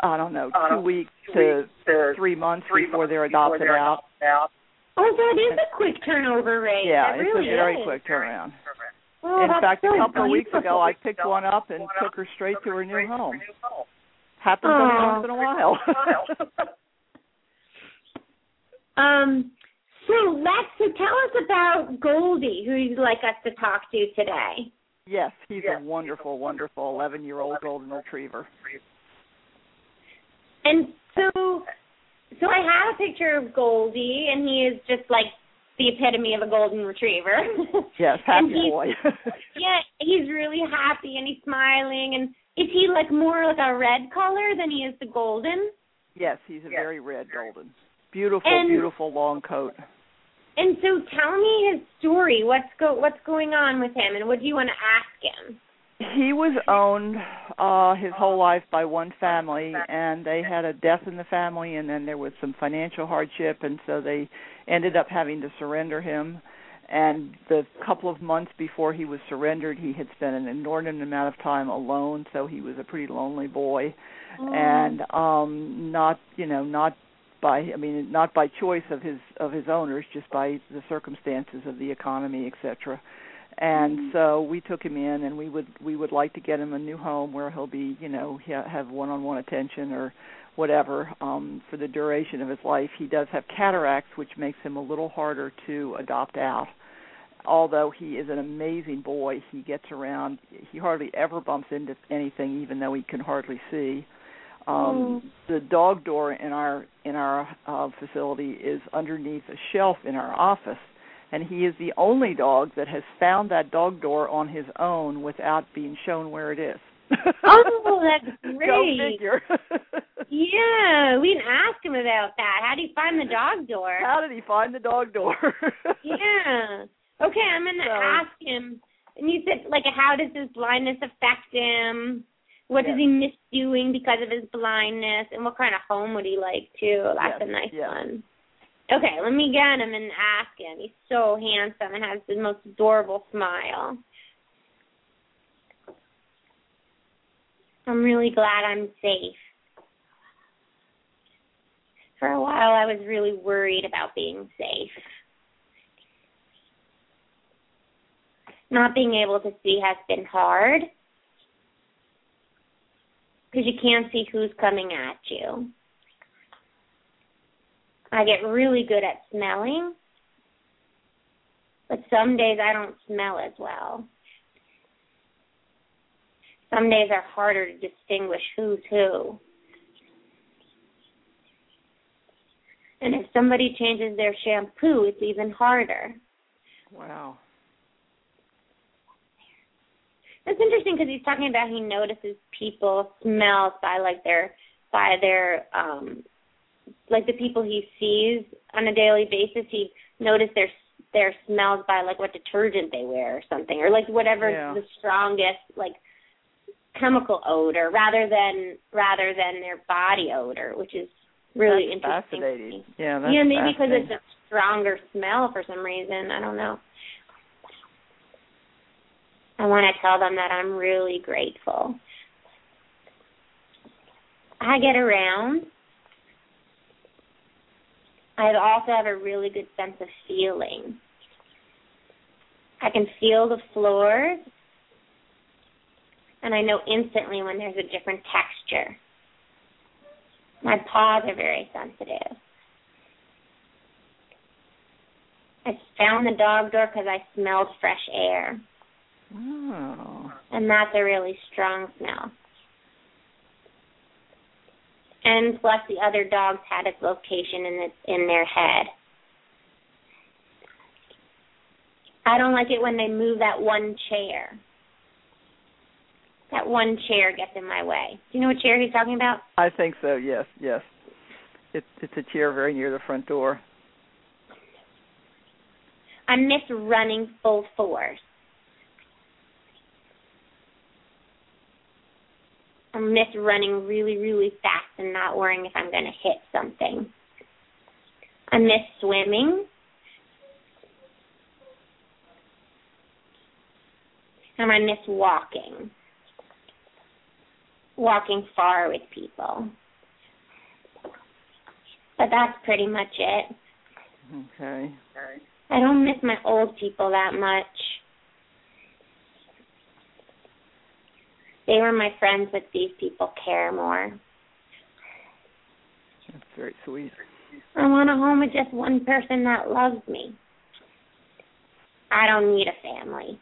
I don't know two weeks to three months before they're adopted out. Oh, that is a quick turnover rate. Yeah, that it's really a very is. quick turnaround. Oh, In fact, so a couple of weeks ago, I picked one up and took her straight to her new home. Happens every once in a while. Um, so let's so tell us about Goldie, who you'd like us to talk to today. yes, he's a wonderful, wonderful 11-year-old golden retriever. And so, so I have a picture of Goldie, and he is just like the epitome of a golden retriever. Yes, happy he's- boy. yeah, he's really happy and he's smiling. And is he like more like a red color than he is the golden? yes, he's a very red golden. Beautiful, And- beautiful long coat. And so, tell me his story. What's go What's going on with him, and what do you want to ask him? He was owned uh his whole life by one family and they had a death in the family and then there was some financial hardship and so they ended up having to surrender him. And the couple of months before he was surrendered he had spent an inordinate amount of time alone so he was a pretty lonely boy. Oh. and um not you know not by i mean not by choice of his of his owners just by the circumstances of the economy etc and so we took him in and we would we would like to get him a new home where he'll be you know he have one on one attention or whatever um for the duration of his life. He does have cataracts which makes him a little harder to adopt out. Although he is an amazing boy he gets around he hardly ever bumps into anything even though he can hardly see. Um the dog door in our in our uh facility is underneath a shelf in our office and he is the only dog that has found that dog door on his own without being shown where it is. Oh, that's Go great. figure. Yeah, we didn't ask him about that. How did he find the dog door? How did he find the dog door? Yeah. Okay, I'm gonna So- ask him. And you said like, how does his blindness affect him? What does he miss doing because of his blindness? And what kind of home would he like too? That's Yes, a nice yes. one. Okay, let me get him and ask him. He's so handsome and has the most adorable smile. I'm really glad I'm safe. For a while, I was really worried about being safe. Not being able to see has been hard because you can't see who's coming at you. I get really good at smelling, but some days I don't smell as well. Some days are harder to distinguish who's who. And if somebody changes their shampoo, it's even harder. wow. That's interesting because he's talking about he notices people smells by like their by their um like the people he sees on a daily basis. He noticed their their smells by like what detergent they wear or something, or like whatever Yeah. the strongest like chemical odor rather than rather than their body odor, which is really That's interesting. fascinating. Yeah, that's yeah, maybe because it's a stronger smell for some reason. I don't know. I want to tell them that I'm really grateful. I get around. I also have a really good sense of feeling. I can feel the floors, and I know instantly when there's a different texture. My paws are very sensitive. I found the dog door because I smelled fresh air, Oh. and that's a really strong smell. And plus, the other dogs had its location in its in their head. I don't like it when they move that one chair. That one chair gets in my way. Do you know what chair he's talking about? I think so. Yes, yes. It, it's a chair very near the front door. I miss running full force. I miss running really, really fast and not worrying if I'm going to hit something. I miss swimming. And I miss walking. Walking far with people. But that's pretty much it. Okay. I don't miss my old people that much. They were my friends, but these people care more. That's very sweet. I want a home with just one person that loves me. I don't need a family.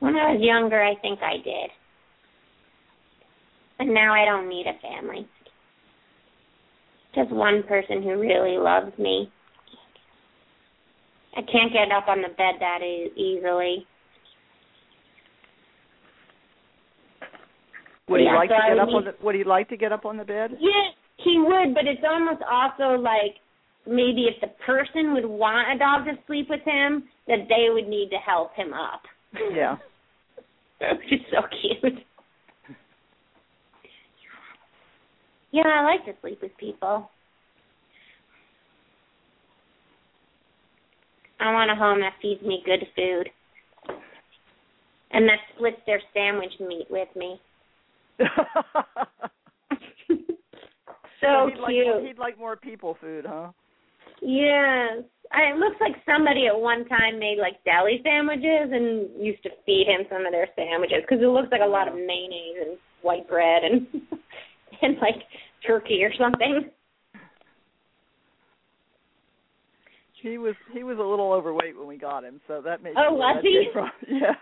When I was younger, I think I did. But now I don't need a family. Just one person who really loves me. I can't get up on the bed that e- easily. Would he Yeah, like so to I get would up on the Would he like to get up on the bed? Yeah, he would, but it's almost also like maybe if the person would want a dog to sleep with him, that they would need to help him up. Yeah. She's so cute. Yeah, I like to sleep with people. I want a home that feeds me good food. And that splits their sandwich meat with me. so he'd like, cute. he'd like more people food, huh? Yes. I, it looks like somebody at one time made like deli sandwiches and used to feed him some of their sandwiches because it looks like a lot of mayonnaise and white bread and and like turkey or something. He was he was a little overweight when we got him, so that made Oh, was he? from- Yeah.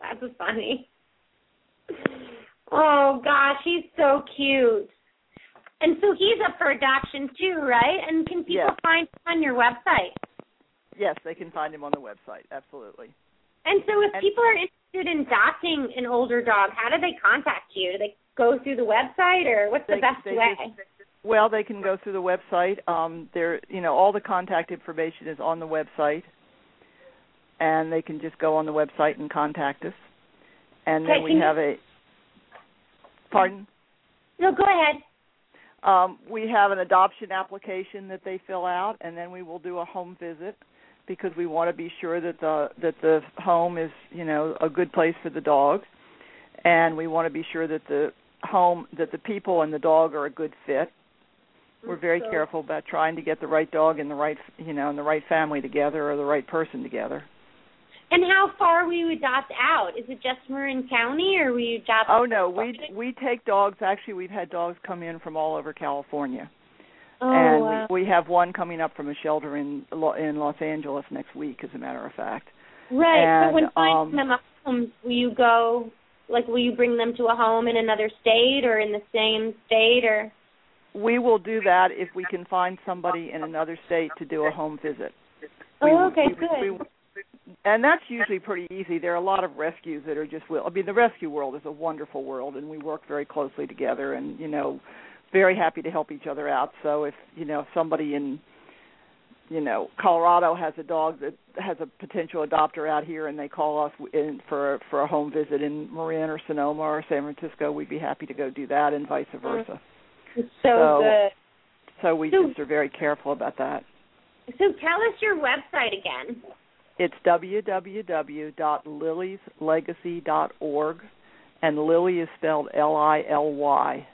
That's funny. Oh gosh, he's so cute. And so he's up for adoption too, right? And can people find him on your website? yes, they can find him on the website. Absolutely. And so if And- people are interested in adopting an older dog, how do they contact you? Do they go through the website or what's the best they way? just- Well, they can go through the website. Um, there, you know, all the contact information is on the website, and they can just go on the website and contact us. And then we have a. Pardon. no, go ahead. Um, we have an adoption application that they fill out, and then we will do a home visit because we want to be sure that the that the home is you know a good place for the dog, and we want to be sure that the home that the people and the dog are a good fit. We're very So- careful about trying to get the right dog and the right you know and the right family together or the right person together. And how far will you adopt out? Is it just Marin County or will you adopt Oh no, we we take dogs. Actually, we've had dogs come in from all over California. Oh, and wow. we, we have one coming up from a shelter in in Los Angeles next week, as a matter of fact. Right. and, but when finding um, them a home, will you go like will you bring them to a home in another state or in the same state or We will do that if we can find somebody in another state to do a home visit. Oh, We- okay, we- good. we- and that's usually pretty easy. There are a lot of rescues that are just will. I mean, the rescue world is a wonderful world, and we work very closely together, and you know, very happy to help each other out. So if you know if somebody in you know Colorado has a dog that has a potential adopter out here, and they call us in for for a home visit in Marin or Sonoma or San Francisco, we'd be happy to go do that, and vice versa. so, So- good. So we So- just are very careful about that. So tell us your website again. It's www.lilyslegacy.org, and Lily is spelled L I L Y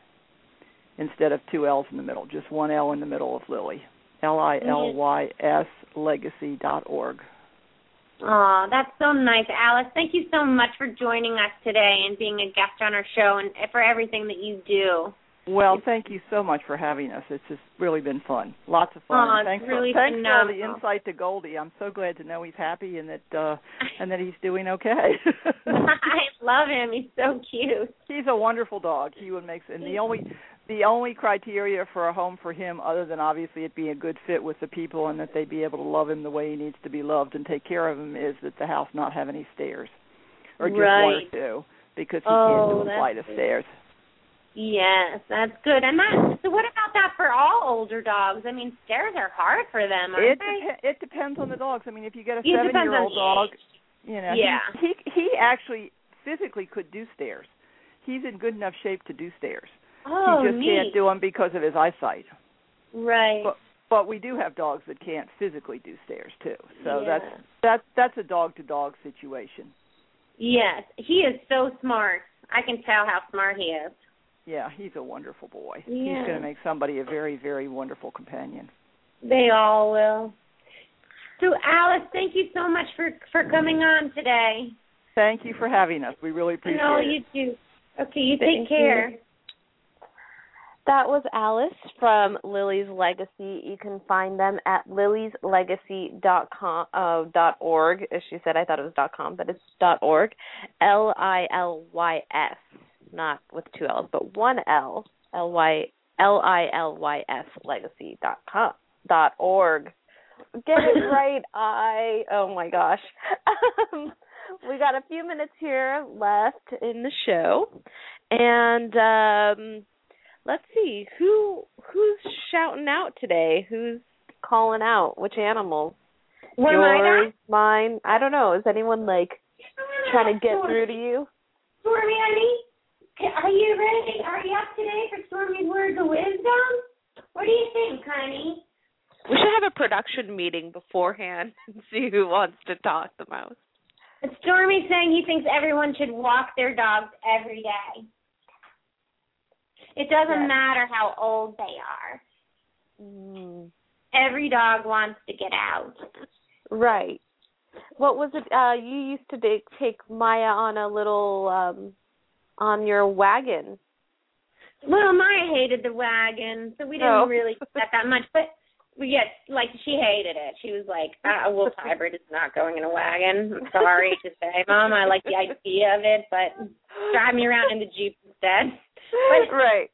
instead of two L's in the middle, just one L in the middle of Lily. L I L Y S legacy dot org. Oh, that's so nice, Alice. Thank you so much for joining us today and being a guest on our show and for everything that you do. Well, thank you so much for having us. It's just really been fun. Lots of fun. Oh, thanks really for, thanks for all the insight to Goldie. I'm so glad to know he's happy and that uh and that he's doing okay. I love him. He's so cute. he's a wonderful dog. He would make and the only the only criteria for a home for him, other than obviously it being a good fit with the people and that they be able to love him the way he needs to be loved and take care of him, is that the house not have any stairs, or just one or two, because he Oh, can't do a flight of stairs. Yes, that's good. And that so what about that for all older dogs? I mean, stairs are hard for them, aren't It they? it depends on the dogs. I mean, if you get a It seven-year-old dog, you know, Yeah. he, he he actually physically could do stairs. He's in good enough shape to do stairs. Oh, he just neat. can't do them because of his eyesight. right. But but we do have dogs that can't physically do stairs too. So Yeah. that's that that's a dog to dog situation. yes, he is so smart. I can tell how smart he is. Yeah, he's a wonderful boy. Yeah. He's going to make somebody a very very wonderful companion. They all will. So, Alice, thank you so much for for coming on today. Thank you for having us. We really appreciate no, it. you do. Okay, you Thank take care. you. That was Alice from Lily's Legacy. You can find them at lilyslegacy.com uh, dot org. As she said, I thought it was dot com, but it's dot org. L I L Y S, not with two L's, but one L. L Y L I L Y S legacy dot com dot org. Get it right, I. Oh my gosh. Um, we got a few minutes here left in the show, and um let's see who who's shouting out today. Who's calling out? Which animals? What Yours, mine. I don't know. Is anyone like trying to get through to you. Stormy, honey, are you ready? Are you up today for Stormy's words of wisdom? What do you think, honey? We should have a production meeting beforehand and see who wants to talk the most. Stormy's saying he thinks everyone should walk their dogs every day. It doesn't Yes. matter how old they are. Mm, Every dog wants to get out. right. What was it? Uh, you used to take, take Maya on a little um on your wagon. Well, Maya hated the wagon, so we didn't Oh. really that that much. But we get like she hated it. She was like, uh, "A wolf hybrid is not going in a wagon." I'm sorry to say, Mom. I like the idea of it, but drive me around in the jeep instead. But- right.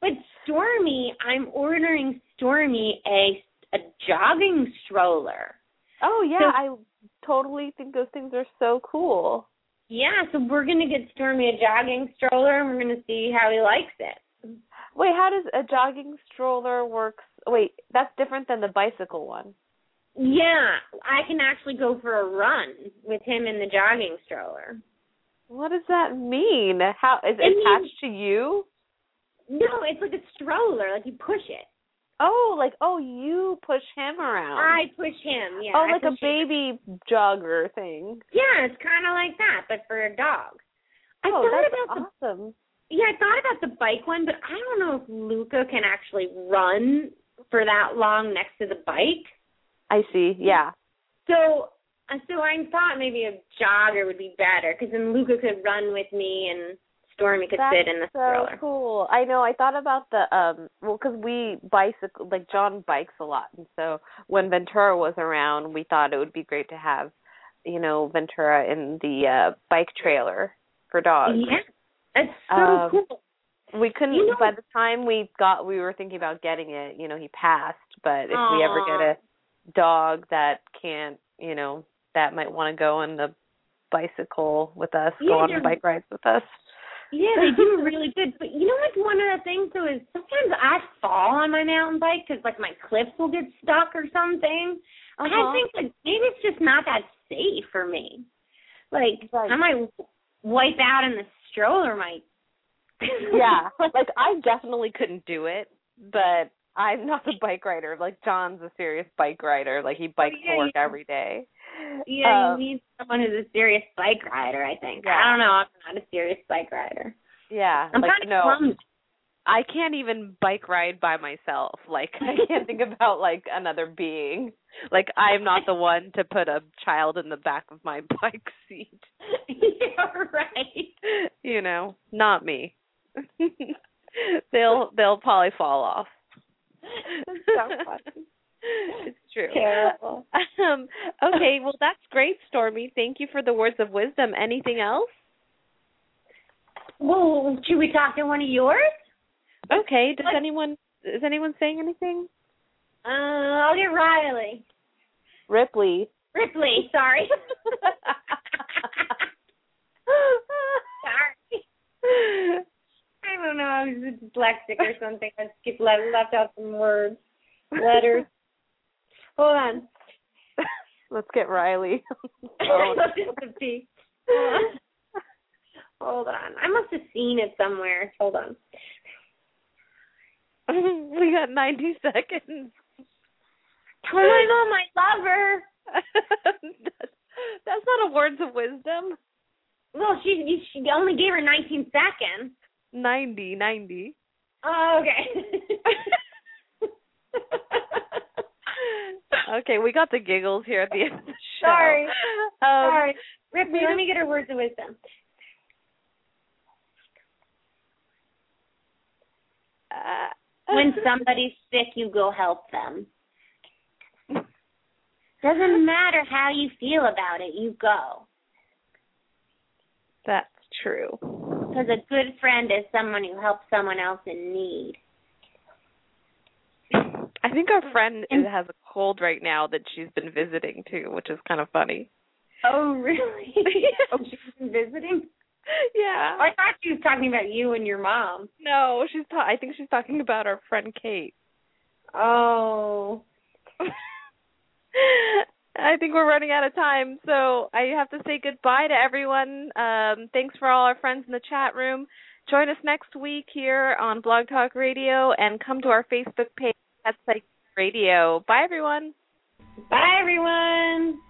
But Stormy, I'm ordering Stormy a a jogging stroller. Oh yeah, So- I totally think those things are so cool. Yeah, so we're gonna get Stormy a jogging stroller, and we're gonna see how he likes it. Wait, how does a jogging stroller work? Wait, that's different than the bicycle one. Yeah, I can actually go for a run with him in the jogging stroller. What does that mean? How is it It means- attached to you? No, it's like a stroller, like you push it. Oh, like oh, you push him around. I push him. Yeah. oh, I like a push him. baby jogger thing. Yeah, it's kind of like that, but for a dog. I oh, thought that's about the awesome. Yeah, I thought about the bike one, but I don't know if Luca can actually run for that long next to the bike. I see. Yeah. So, uh, so I thought maybe a jogger would be better because then Luca could run with me and Stormy could That's sit in the so stroller. cool. I know. I thought about the um. Well, because we bicycle, like John bikes a lot, and so when Ventura was around, we thought it would be great to have, you know, Ventura in the uh bike trailer for dogs. Yeah, that's so Um, cool. We couldn't. You know- by the time we got, we were thinking about getting it. You know, he passed. But if we ever get a dog that can't, you know, that might want to go on the bicycle with us, Yeah, go on bike rides with us. Yeah, they do really good. But you know what? One of the things though is sometimes I fall on my mountain bike because like my clips will get stuck or something. And Uh-huh. I think like maybe it's just not that safe for me. Like Right. I might wipe out in the stroller. Might. yeah like i definitely couldn't do it but i'm not a bike rider like john's a serious bike rider like he bikes yeah, to work yeah. every day Yeah, Um, you need someone who's a serious bike rider. I think. Yeah. I don't know. I'm not a serious bike rider. yeah I'm like kind of no clumsy. i can't even bike ride by myself like i can't think about like another being like i'm not the one to put a child in the back of my bike seat You're right. you know not me they'll they'll probably fall off That's so funny. it's true Terrible. Um, okay, well that's great, Stormy. Thank you for the words of wisdom. Anything else? Well, should we talk to one of yours? Okay. Does What? anyone is anyone saying anything? Uh, I'll get Riley. Ripley. Ripley, sorry. sorry. I don't know. I was dyslexic or something. I just left, left out some words, letters. Hold on. Let's get Riley. Just a pee. Hold on. I must have seen it somewhere. Hold on. we got 90 seconds. Oh my mom, I love her. that's, that's not a words of wisdom. Well, she she only gave her 19 seconds. 90, 90. Oh, okay. Okay, we got the giggles here at the end of the show. Sorry. Um, Sorry. Ripley, let me get her words of wisdom. uh, When somebody's sick, you go help them. Doesn't matter how you feel about it, you go. That's true. Because a good friend is someone who helps someone else in need. I think our friend And- has a cold right now that she's been visiting too, which is kind of funny. Oh, really? oh, she's been visiting? Yeah. Oh, I thought she was talking about you and your mom. No, she's. Ta- I think she's talking about our friend Kate. Oh. I think we're running out of time, so I have to say goodbye to everyone. Um, thanks for all our friends in the chat room. Join us next week here on Blog Talk Radio, and come to our Facebook page at Psych Radio. Bye, everyone. Bye, everyone.